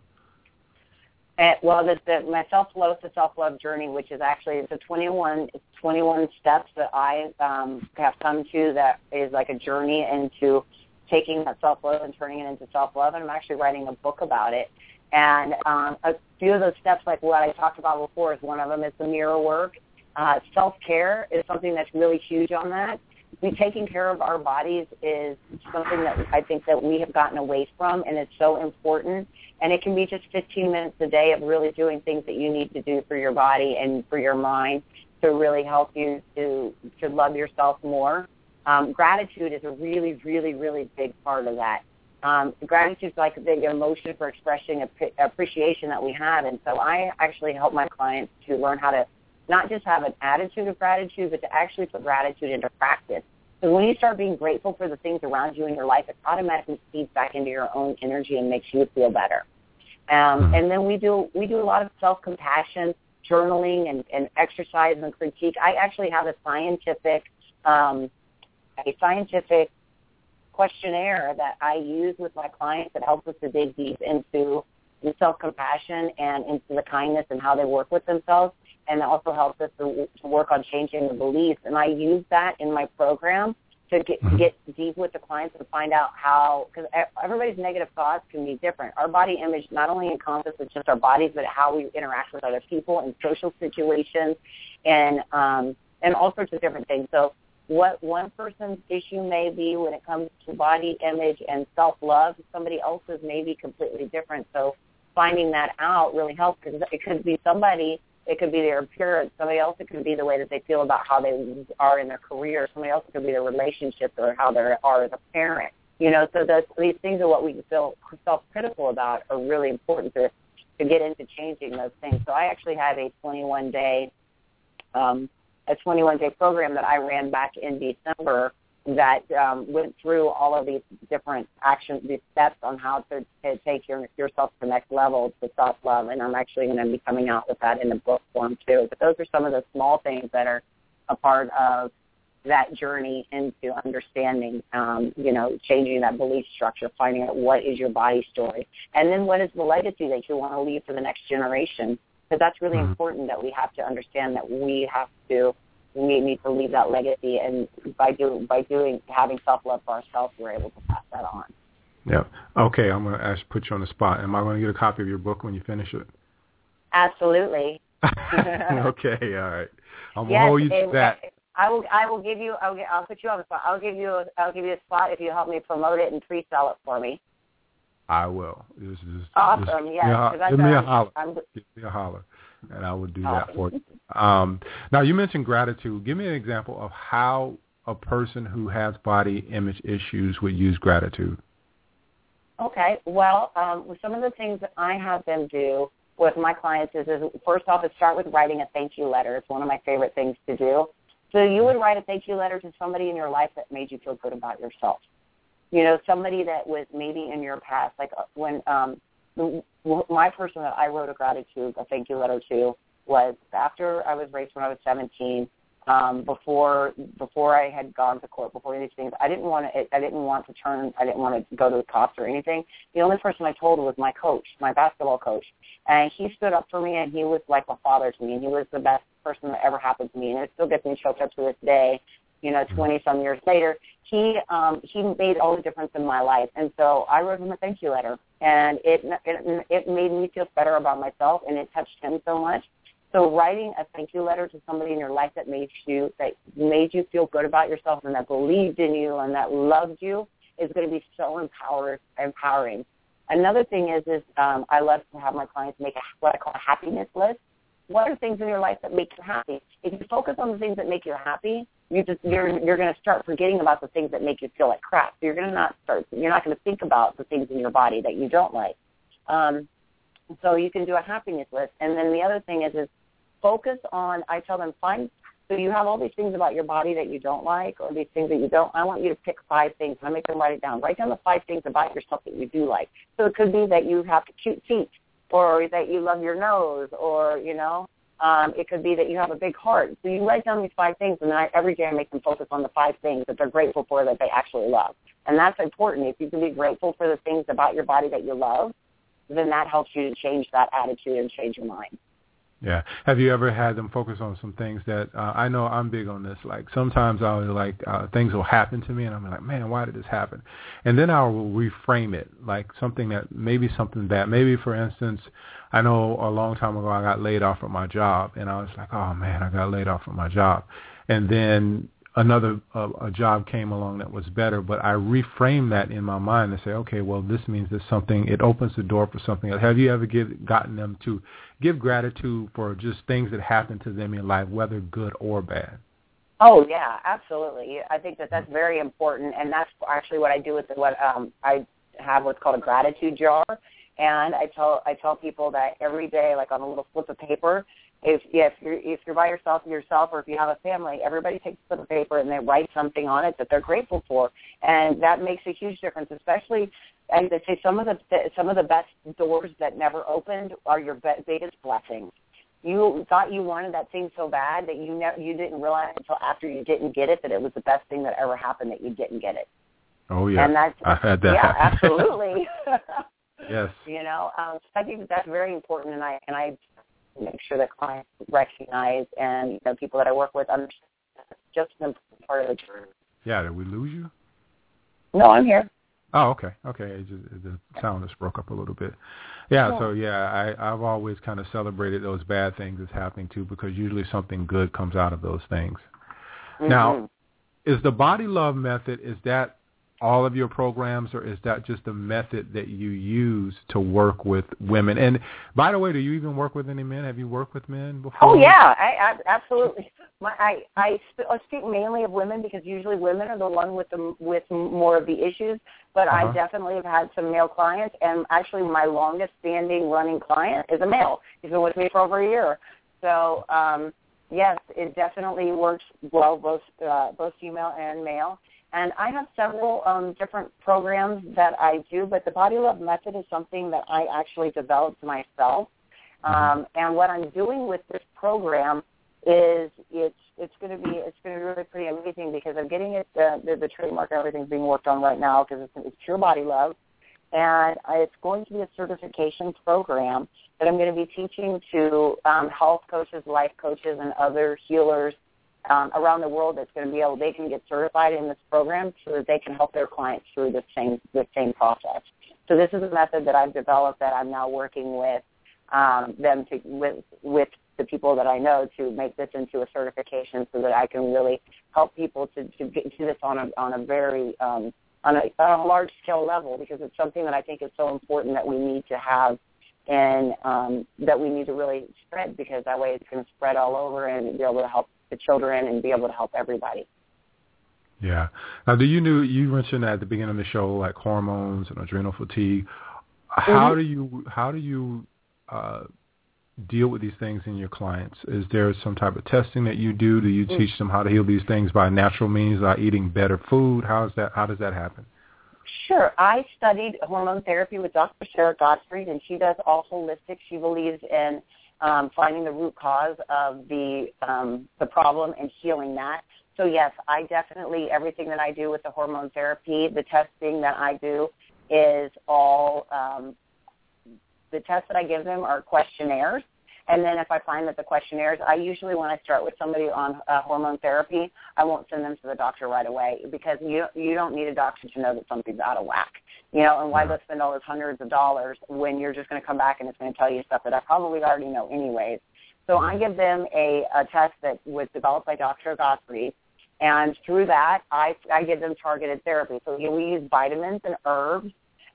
Uh, well, the, the, my self-love to self-love journey, which is actually it's a 21, it's 21 steps that I um, have come to that is like a journey into taking that self-love and turning it into self-love. And I'm actually writing a book about it. And um, a few of those steps, like what I talked about before, is one of them is the mirror work. Uh, self-care is something that's really huge on that. Taking care of our bodies is something that I think that we have gotten away from, and it's so important. And it can be just 15 minutes a day of really doing things that you need to do for your body and for your mind to really help you to to love yourself more. Um, gratitude is a really, really, really big part of that um, gratitude is like the emotion for expressing ap- appreciation that we have. And so I actually help my clients to learn how to not just have an attitude of gratitude, but to actually put gratitude into practice. So when you start being grateful for the things around you in your life, it automatically feeds back into your own energy and makes you feel better. Um, hmm. and then we do we do a lot of self compassion, journaling, and, and exercise and critique. I actually have a scientific um, a scientific questionnaire that I use with my clients that helps us to dig deep into the self-compassion and into the kindness and how they work with themselves and it also helps us to, to work on changing the beliefs. And I use that in my program to get, mm-hmm. get deep with the clients and find out how, because everybody's negative thoughts can be different. Our body image not only encompasses just our bodies, but how we interact with other people in social situations and um, and all sorts of different things. So what one person's issue may be when it comes to body image and self-love, somebody else's may be completely different. So finding that out really helps because it could be somebody, it could be their appearance, somebody else it could be the way that they feel about how they are in their career, somebody else it could be their relationship or how they are as a parent. You know, so those, these things are what we feel self-critical about are really important to to get into changing those things. So I actually have a 21 day um, a 21-day program that I ran back in December that um, went through all of these different actions, these steps on how to, to take your, yourself to the next level to self-love. And I'm actually going to be coming out with that in the book form too. But those are some of the small things that are a part of that journey into understanding, um, you know, changing that belief structure, finding out what is your body story, and then what is the legacy that you want to leave for the next generation. Because that's really mm-hmm. important that we have to understand that we have to we need to leave that legacy, and by doing by doing having self love for ourselves, we're able to pass that on. Yeah. Okay, I'm going to ask, put you on the spot. Am I going to get a copy of your book when you finish it? Absolutely. okay, all right. I'm yes, hold you to that. I will. I will give you. I'll, get, I'll put you on the spot. I'll give you. A, I'll give you a spot if you help me promote it and pre-sell it for me. I will. This is awesome. yeah. Give me a holler. Give me a holler, and I will do awesome. that for you. Um, now you mentioned gratitude. Give me an example of how a person who has body image issues would use gratitude. Okay. Well, um, some of the things that I have them do with my clients is, is first off, is start with writing a thank you letter. It's one of my favorite things to do. So you would write a thank you letter to somebody in your life that made you feel good about yourself. You know, somebody that was maybe in your past, like uh, when um, the, my person that I wrote a gratitude, a thank you letter to, was after I was raised when I was 17 um, before before I had gone to court, before these things. I didn't want to. I didn't want to turn. I didn't want to go to the cops or anything. The only person I told was my coach, my basketball coach, and he stood up for me, and he was like a father to me, and he was the best person that ever happened to me, and it still gets me choked up to this day. You know, mm-hmm. twenty some years later, he um, he made all the difference in my life, and so I wrote him a thank you letter, and it it, it made me feel better about myself, and it touched him so much so writing a thank you letter to somebody in your life that made you that made you feel good about yourself and that believed in you and that loved you is going to be so empower, empowering. Another thing is is um, I love to have my clients make a, what I call a happiness list. What are things in your life that make you happy? If you focus on the things that make you happy, you just you're you're going to start forgetting about the things that make you feel like crap. So you're going to not start. You're not going to think about the things in your body that you don't like. Um, so you can do a happiness list. And then the other thing is is focus on, I tell them, find, so you have all these things about your body that you don't like or these things that you don't, I want you to pick five things. I make them write it down. Write down the five things about yourself that you do like. So it could be that you have cute feet or that you love your nose or, you know, um, it could be that you have a big heart. So you write down these five things, and then I, every day I make them focus on the five things that they're grateful for that they actually love. And that's important. If you can be grateful for the things about your body that you love, then that helps you to change that attitude and change your mind. Yeah. Have you ever had them focus on some things that uh, I know I'm big on this. Like sometimes I'll like uh, things will happen to me, and I'm like, man, why did this happen? And then I'll reframe it like something that maybe something bad. Maybe for instance, I know a long time ago I got laid off from my job, and I was like, oh man, I got laid off from my job. And then another uh, a job came along that was better, but I reframe that in my mind and say, okay, well, this means that something. It opens the door for something else. Have you ever give, gotten them to give gratitude for just things that happen to them in life, whether good or bad? Oh yeah, absolutely. I think that that's very important, and that's actually what I do with the, what um, I have what's called a gratitude jar, and I tell I tell people that every day, like on a little slip of paper, if if you're if you're by yourself yourself or if you have a family, everybody takes a of paper and they write something on it that they're grateful for, and that makes a huge difference. Especially, and they say some of the some of the best doors that never opened are your biggest blessings. You thought you wanted that thing so bad that you never you didn't realize until after you didn't get it that it was the best thing that ever happened that you didn't get it. Oh yeah, and that's I had that. Yeah, absolutely. yes. You know, um, so I think that's very important, and I and I make sure that clients recognize and you know people that I work with understand just an important part of the journey. Yeah, did we lose you? No, I'm here. Oh, okay, okay. It just, the sound just broke up a little bit. Yeah, yeah. so yeah, I, I've always kind of celebrated those bad things that's happening too, because usually something good comes out of those things. Mm-hmm. Now, is the body love method is that all of your programs, or is that just a method that you use to work with women? And by the way, do you even work with any men? Have you worked with men before? Oh yeah, I, I absolutely. My, I I, sp- I speak mainly of women because usually women are the one with the with more of the issues. But uh-huh. I definitely have had some male clients, and actually my longest standing running client is a male. He's been with me for over a year. So um, yes, it definitely works well, both uh, both female and male. And I have several um, different programs that I do, but the Body Love Method is something that I actually developed myself. Mm-hmm. Um, and what I'm doing with this program is it's it's going to be it's going to be really pretty amazing because I'm getting it uh, the, the trademark and everything's being worked on right now because it's, it's pure body love, and it's going to be a certification program that I'm going to be teaching to um, health coaches, life coaches, and other healers um, around the world. That's going to be able they can get certified in this program so that they can help their clients through the same the same process. So this is a method that I've developed that I'm now working with um, them to with with the people that I know to make this into a certification so that I can really help people to, to get to this on a on a very um, on, a, on a large scale level because it's something that I think is so important that we need to have and um, that we need to really spread because that way it's going to spread all over and be able to help the children and be able to help everybody. Yeah. Now, do you knew you mentioned at the beginning of the show like hormones and adrenal fatigue? How mm-hmm. do you how do you uh, deal with these things in your clients? Is there some type of testing that you do? Do you mm. teach them how to heal these things by natural means, by eating better food? How is that? How does that happen? Sure. I studied hormone therapy with Dr. Sara Gottfried, and she does all holistic. She believes in um, finding the root cause of the um, the problem and healing that. So yes, I definitely everything that I do with the hormone therapy, the testing that I do is all um, the tests that I give them are questionnaires. And then if I find that the questionnaires, I usually when I start with somebody on uh, hormone therapy, I won't send them to the doctor right away because you you don't need a doctor to know that something's out of whack. You know, and why go spend all those hundreds of dollars when you're just going to come back and it's going to tell you stuff that I probably already know anyways. So I give them a, a test that was developed by Dr. Gottfried, and through that, I, I give them targeted therapy. So we use vitamins and herbs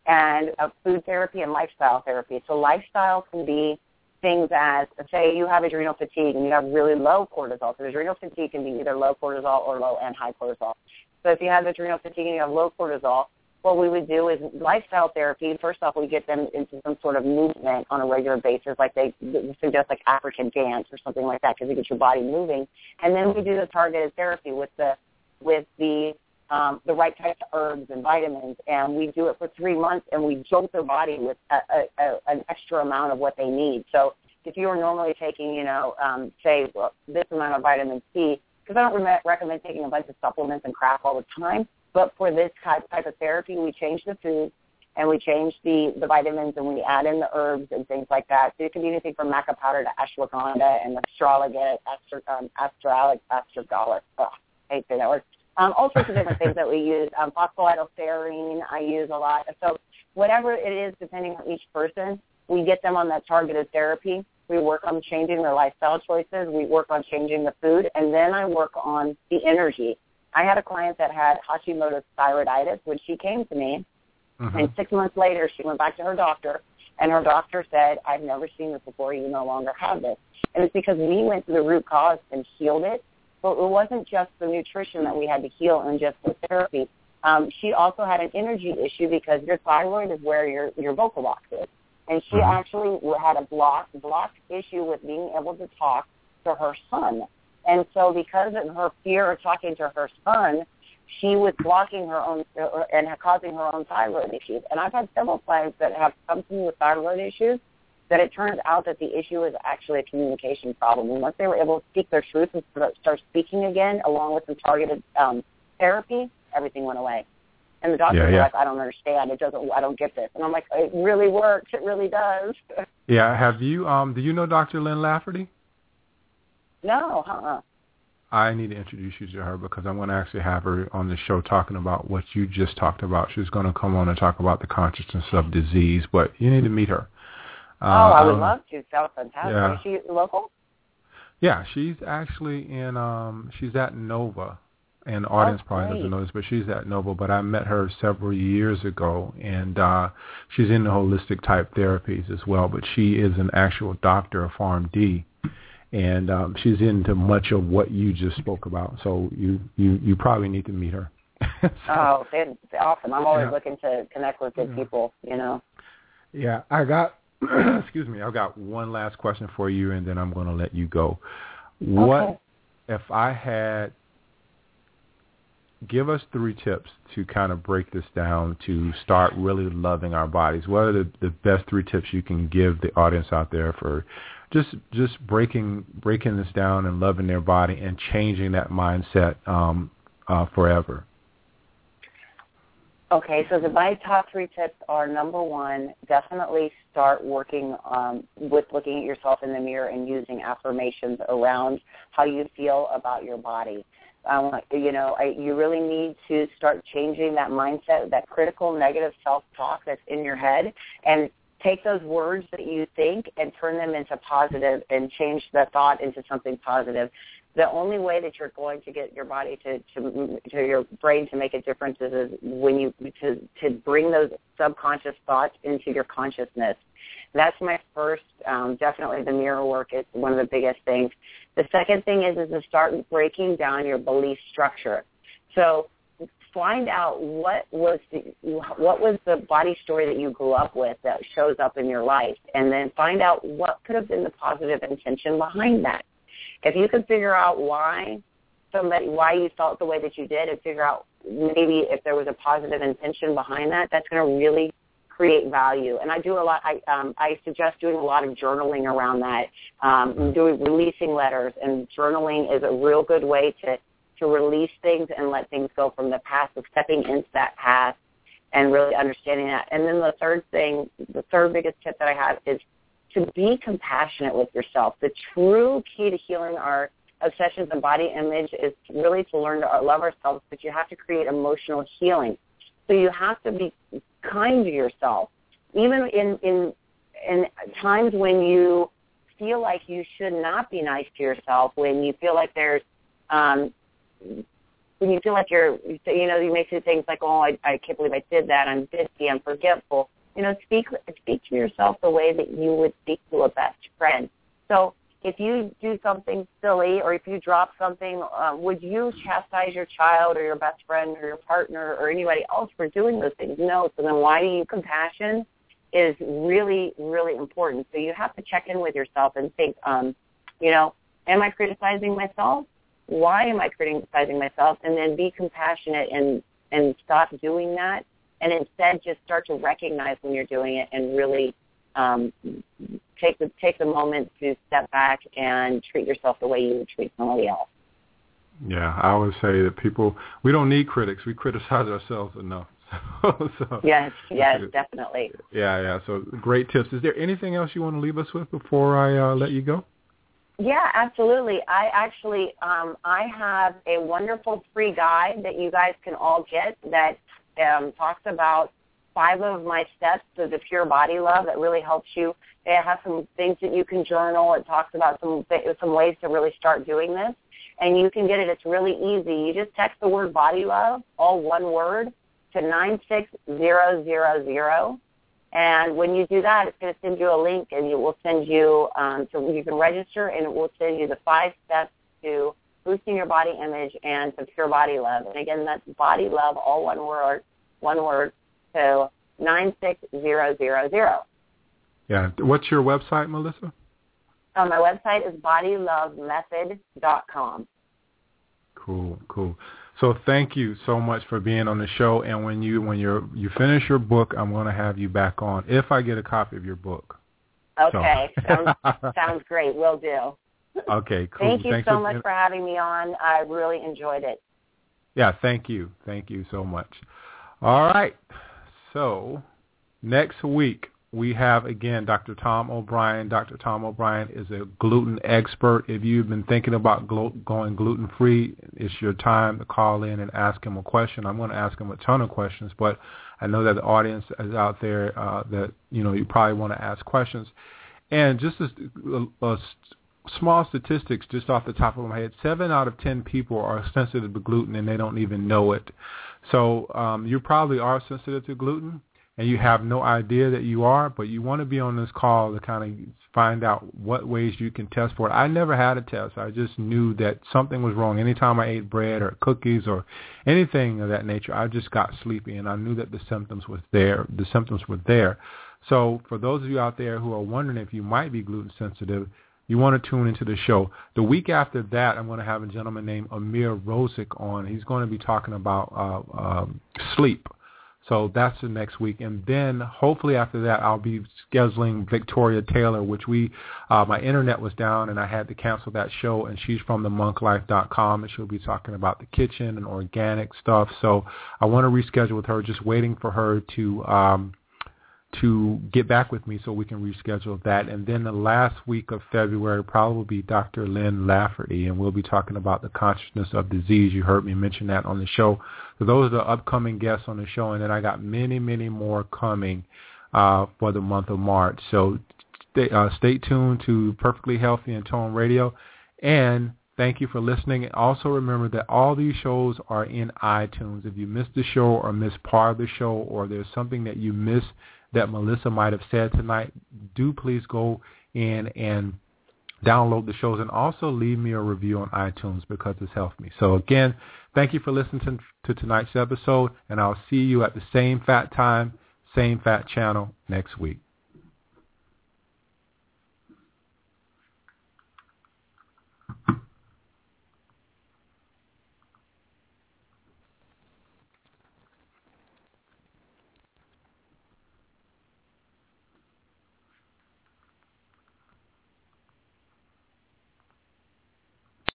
and uh, food therapy and lifestyle therapy. So lifestyle can be things as, say you have adrenal fatigue and you have really low cortisol. So adrenal fatigue can be either low cortisol or low and high cortisol. So if you have adrenal fatigue and you have low cortisol, what we would do is lifestyle therapy. First off, we get them into some sort of movement on a regular basis, like they suggest like African dance or something like that, because it gets your body moving. And then we do the targeted therapy with the with the um, the right types of herbs and vitamins, and we do it for three months, and we jolt their body with a, a, a, an extra amount of what they need. So if you are normally taking, you know, um, say well, this amount of vitamin C, because I don't re- recommend taking a bunch of supplements and crap all the time, but for this type, type of therapy, we change the food and we change the, the vitamins and we add in the herbs and things like that. So it can be anything from maca powder to ashwagandha and astrologia, astro, um, astralic, astrogala. Oh, I hate saying that word um, all sorts of different things that we use. Um, phosphatidylserine I use a lot. So whatever it is, depending on each person, we get them on that targeted therapy. We work on changing their lifestyle choices. We work on changing the food, and then I work on the energy. I had a client that had Hashimoto's thyroiditis when she came to me, mm-hmm. and six months later she went back to her doctor, and her doctor said, "I've never seen this before. You no longer have this." And it's because we went to the root cause and healed it but it wasn't just the nutrition that we had to heal and just the therapy. Um, she also had an energy issue because your thyroid is where your your vocal box is, and she mm-hmm. actually had a block block issue with being able to talk to her son. And so, because of her fear of talking to her son, she was blocking her own uh, and causing her own thyroid issues. And I've had several clients that have come to me with thyroid issues that it turns out that the issue is actually a communication problem. And once they were able to speak their truth and start speaking again, along with some targeted um, therapy, everything went away. And the doctors yeah, yeah. were like, I don't understand. It doesn't. I don't get this. And I'm like, it really works. It really does. yeah. Have you? Um. Do you know Dr. Lynn Lafferty? No. Uh-uh. I need to introduce you to her because I'm going to actually have her on the show talking about what you just talked about. She's going to come on and talk about the consciousness of disease, but you need to meet her. Uh, oh, I would um, love to. Sounds fantastic. Yeah. Is she local? Yeah, she's actually in. um She's at Nova, and the audience oh, probably doesn't know this, but she's at Nova. But I met her several years ago, and uh she's in the holistic type therapies as well. But she is an actual doctor of PharmD, and um she's into much of what you just spoke about. So you you you probably need to meet her. so, oh, awesome! I'm always yeah. looking to connect with good yeah. people. You know. Yeah, I got excuse me, I've got one last question for you, and then I'm going to let you go. What okay. if I had give us three tips to kind of break this down to start really loving our bodies? What are the, the best three tips you can give the audience out there for just just breaking breaking this down and loving their body and changing that mindset um, uh, forever. Okay, so the my top three tips are number one, definitely start working um, with looking at yourself in the mirror and using affirmations around how you feel about your body. Um, you know, I, you really need to start changing that mindset, that critical negative self-talk that's in your head, and take those words that you think and turn them into positive and change the thought into something positive the only way that you're going to get your body to to to your brain to make a difference is, is when you to to bring those subconscious thoughts into your consciousness. That's my first, um, definitely the mirror work is one of the biggest things. The second thing is is to start breaking down your belief structure. So find out what was the what was the body story that you grew up with that shows up in your life, and then find out what could have been the positive intention behind that. If you can figure out why somebody why you felt the way that you did and figure out maybe if there was a positive intention behind that, that's going to really create value. And I do a lot. I um, I suggest doing a lot of journaling around that. Um, doing releasing letters and journaling is a real good way to to release things and let things go from the past, of stepping into that past and really understanding that. And then the third thing, the third biggest tip that I have is to be compassionate with yourself. The true key to healing our obsessions and body image is really to learn to love ourselves, but you have to create emotional healing. So you have to be kind to yourself. Even in, in, in times when you feel like you should not be nice to yourself, when you feel like there's, um, when you feel like you're, you know, you may say things like, oh, I, I can't believe I did that. I'm bitchy. I'm forgetful you know, speak speak to yourself the way that you would speak to a best friend. So if you do something silly or if you drop something, uh, would you chastise your child or your best friend or your partner or anybody else for doing those things? No. So then why do you compassion is really, really important. So you have to check in with yourself and think, um, you know, am I criticizing myself? Why am I criticizing myself? And then be compassionate and, and stop doing that and instead just start to recognize when you're doing it and really um, take the take the moment to step back and treat yourself the way you would treat somebody else. Yeah, I always say that people we don't need critics; we criticize ourselves enough. so, yes, yes, definitely. Yeah, yeah. So great tips. Is there anything else you want to leave us with before I uh, let you go? Yeah, absolutely. I actually um, I have a wonderful free guide that you guys can all get that um, talks about five of my steps to the pure body love that really helps you. It has some things that you can journal. It talks about some some ways to really start doing this, and you can get it. It's really easy. You just text the word body love, all one word, to nine six zero zero zero. And when you do that, it's going to send you a link, and it will send you um, so you can register, and it will send you the five steps to boosting your body image and to pure body love. And again, that's body love, all one word, one word, to 96000. Yeah. What's your website, Melissa? Uh, my website is bodylovemethod.com. Cool, cool. So thank you so much for being on the show. And when you when you you finish your book, I'm going to have you back on if I get a copy of your book. Okay, so. sounds, sounds great. Will do. Okay, cool. Thank you Thanks so much for having me on. I really enjoyed it. Yeah, thank you. Thank you so much. All right. So next week we have again Dr. Tom O'Brien. Dr. Tom O'Brien is a gluten expert. If you've been thinking about going gluten free, it's your time to call in and ask him a question. I'm going to ask him a ton of questions, but I know that the audience is out there uh, that you know you probably want to ask questions. And just a, a, a small statistics just off the top of my head. Seven out of ten people are sensitive to gluten and they don't even know it. So um, you probably are sensitive to gluten and you have no idea that you are, but you want to be on this call to kind of find out what ways you can test for it. I never had a test. I just knew that something was wrong. Anytime I ate bread or cookies or anything of that nature, I just got sleepy and I knew that the symptoms was there. The symptoms were there. So for those of you out there who are wondering if you might be gluten sensitive, you want to tune into the show. The week after that, I'm going to have a gentleman named Amir Rosick on. He's going to be talking about uh, um, sleep. So that's the next week, and then hopefully after that, I'll be scheduling Victoria Taylor, which we uh, my internet was down and I had to cancel that show. And she's from the monklife.com, and she'll be talking about the kitchen and organic stuff. So I want to reschedule with her. Just waiting for her to. Um, to get back with me so we can reschedule that. And then the last week of February probably will be Dr. Lynn Lafferty, and we'll be talking about the consciousness of disease. You heard me mention that on the show. So those are the upcoming guests on the show, and then I got many, many more coming uh, for the month of March. So stay, uh, stay tuned to Perfectly Healthy and Tone Radio, and Thank you for listening. And Also remember that all these shows are in iTunes. If you missed the show or missed part of the show or there's something that you missed that Melissa might have said tonight, do please go in and download the shows and also leave me a review on iTunes because it's helped me. So again, thank you for listening to, to tonight's episode and I'll see you at the same fat time, same fat channel next week.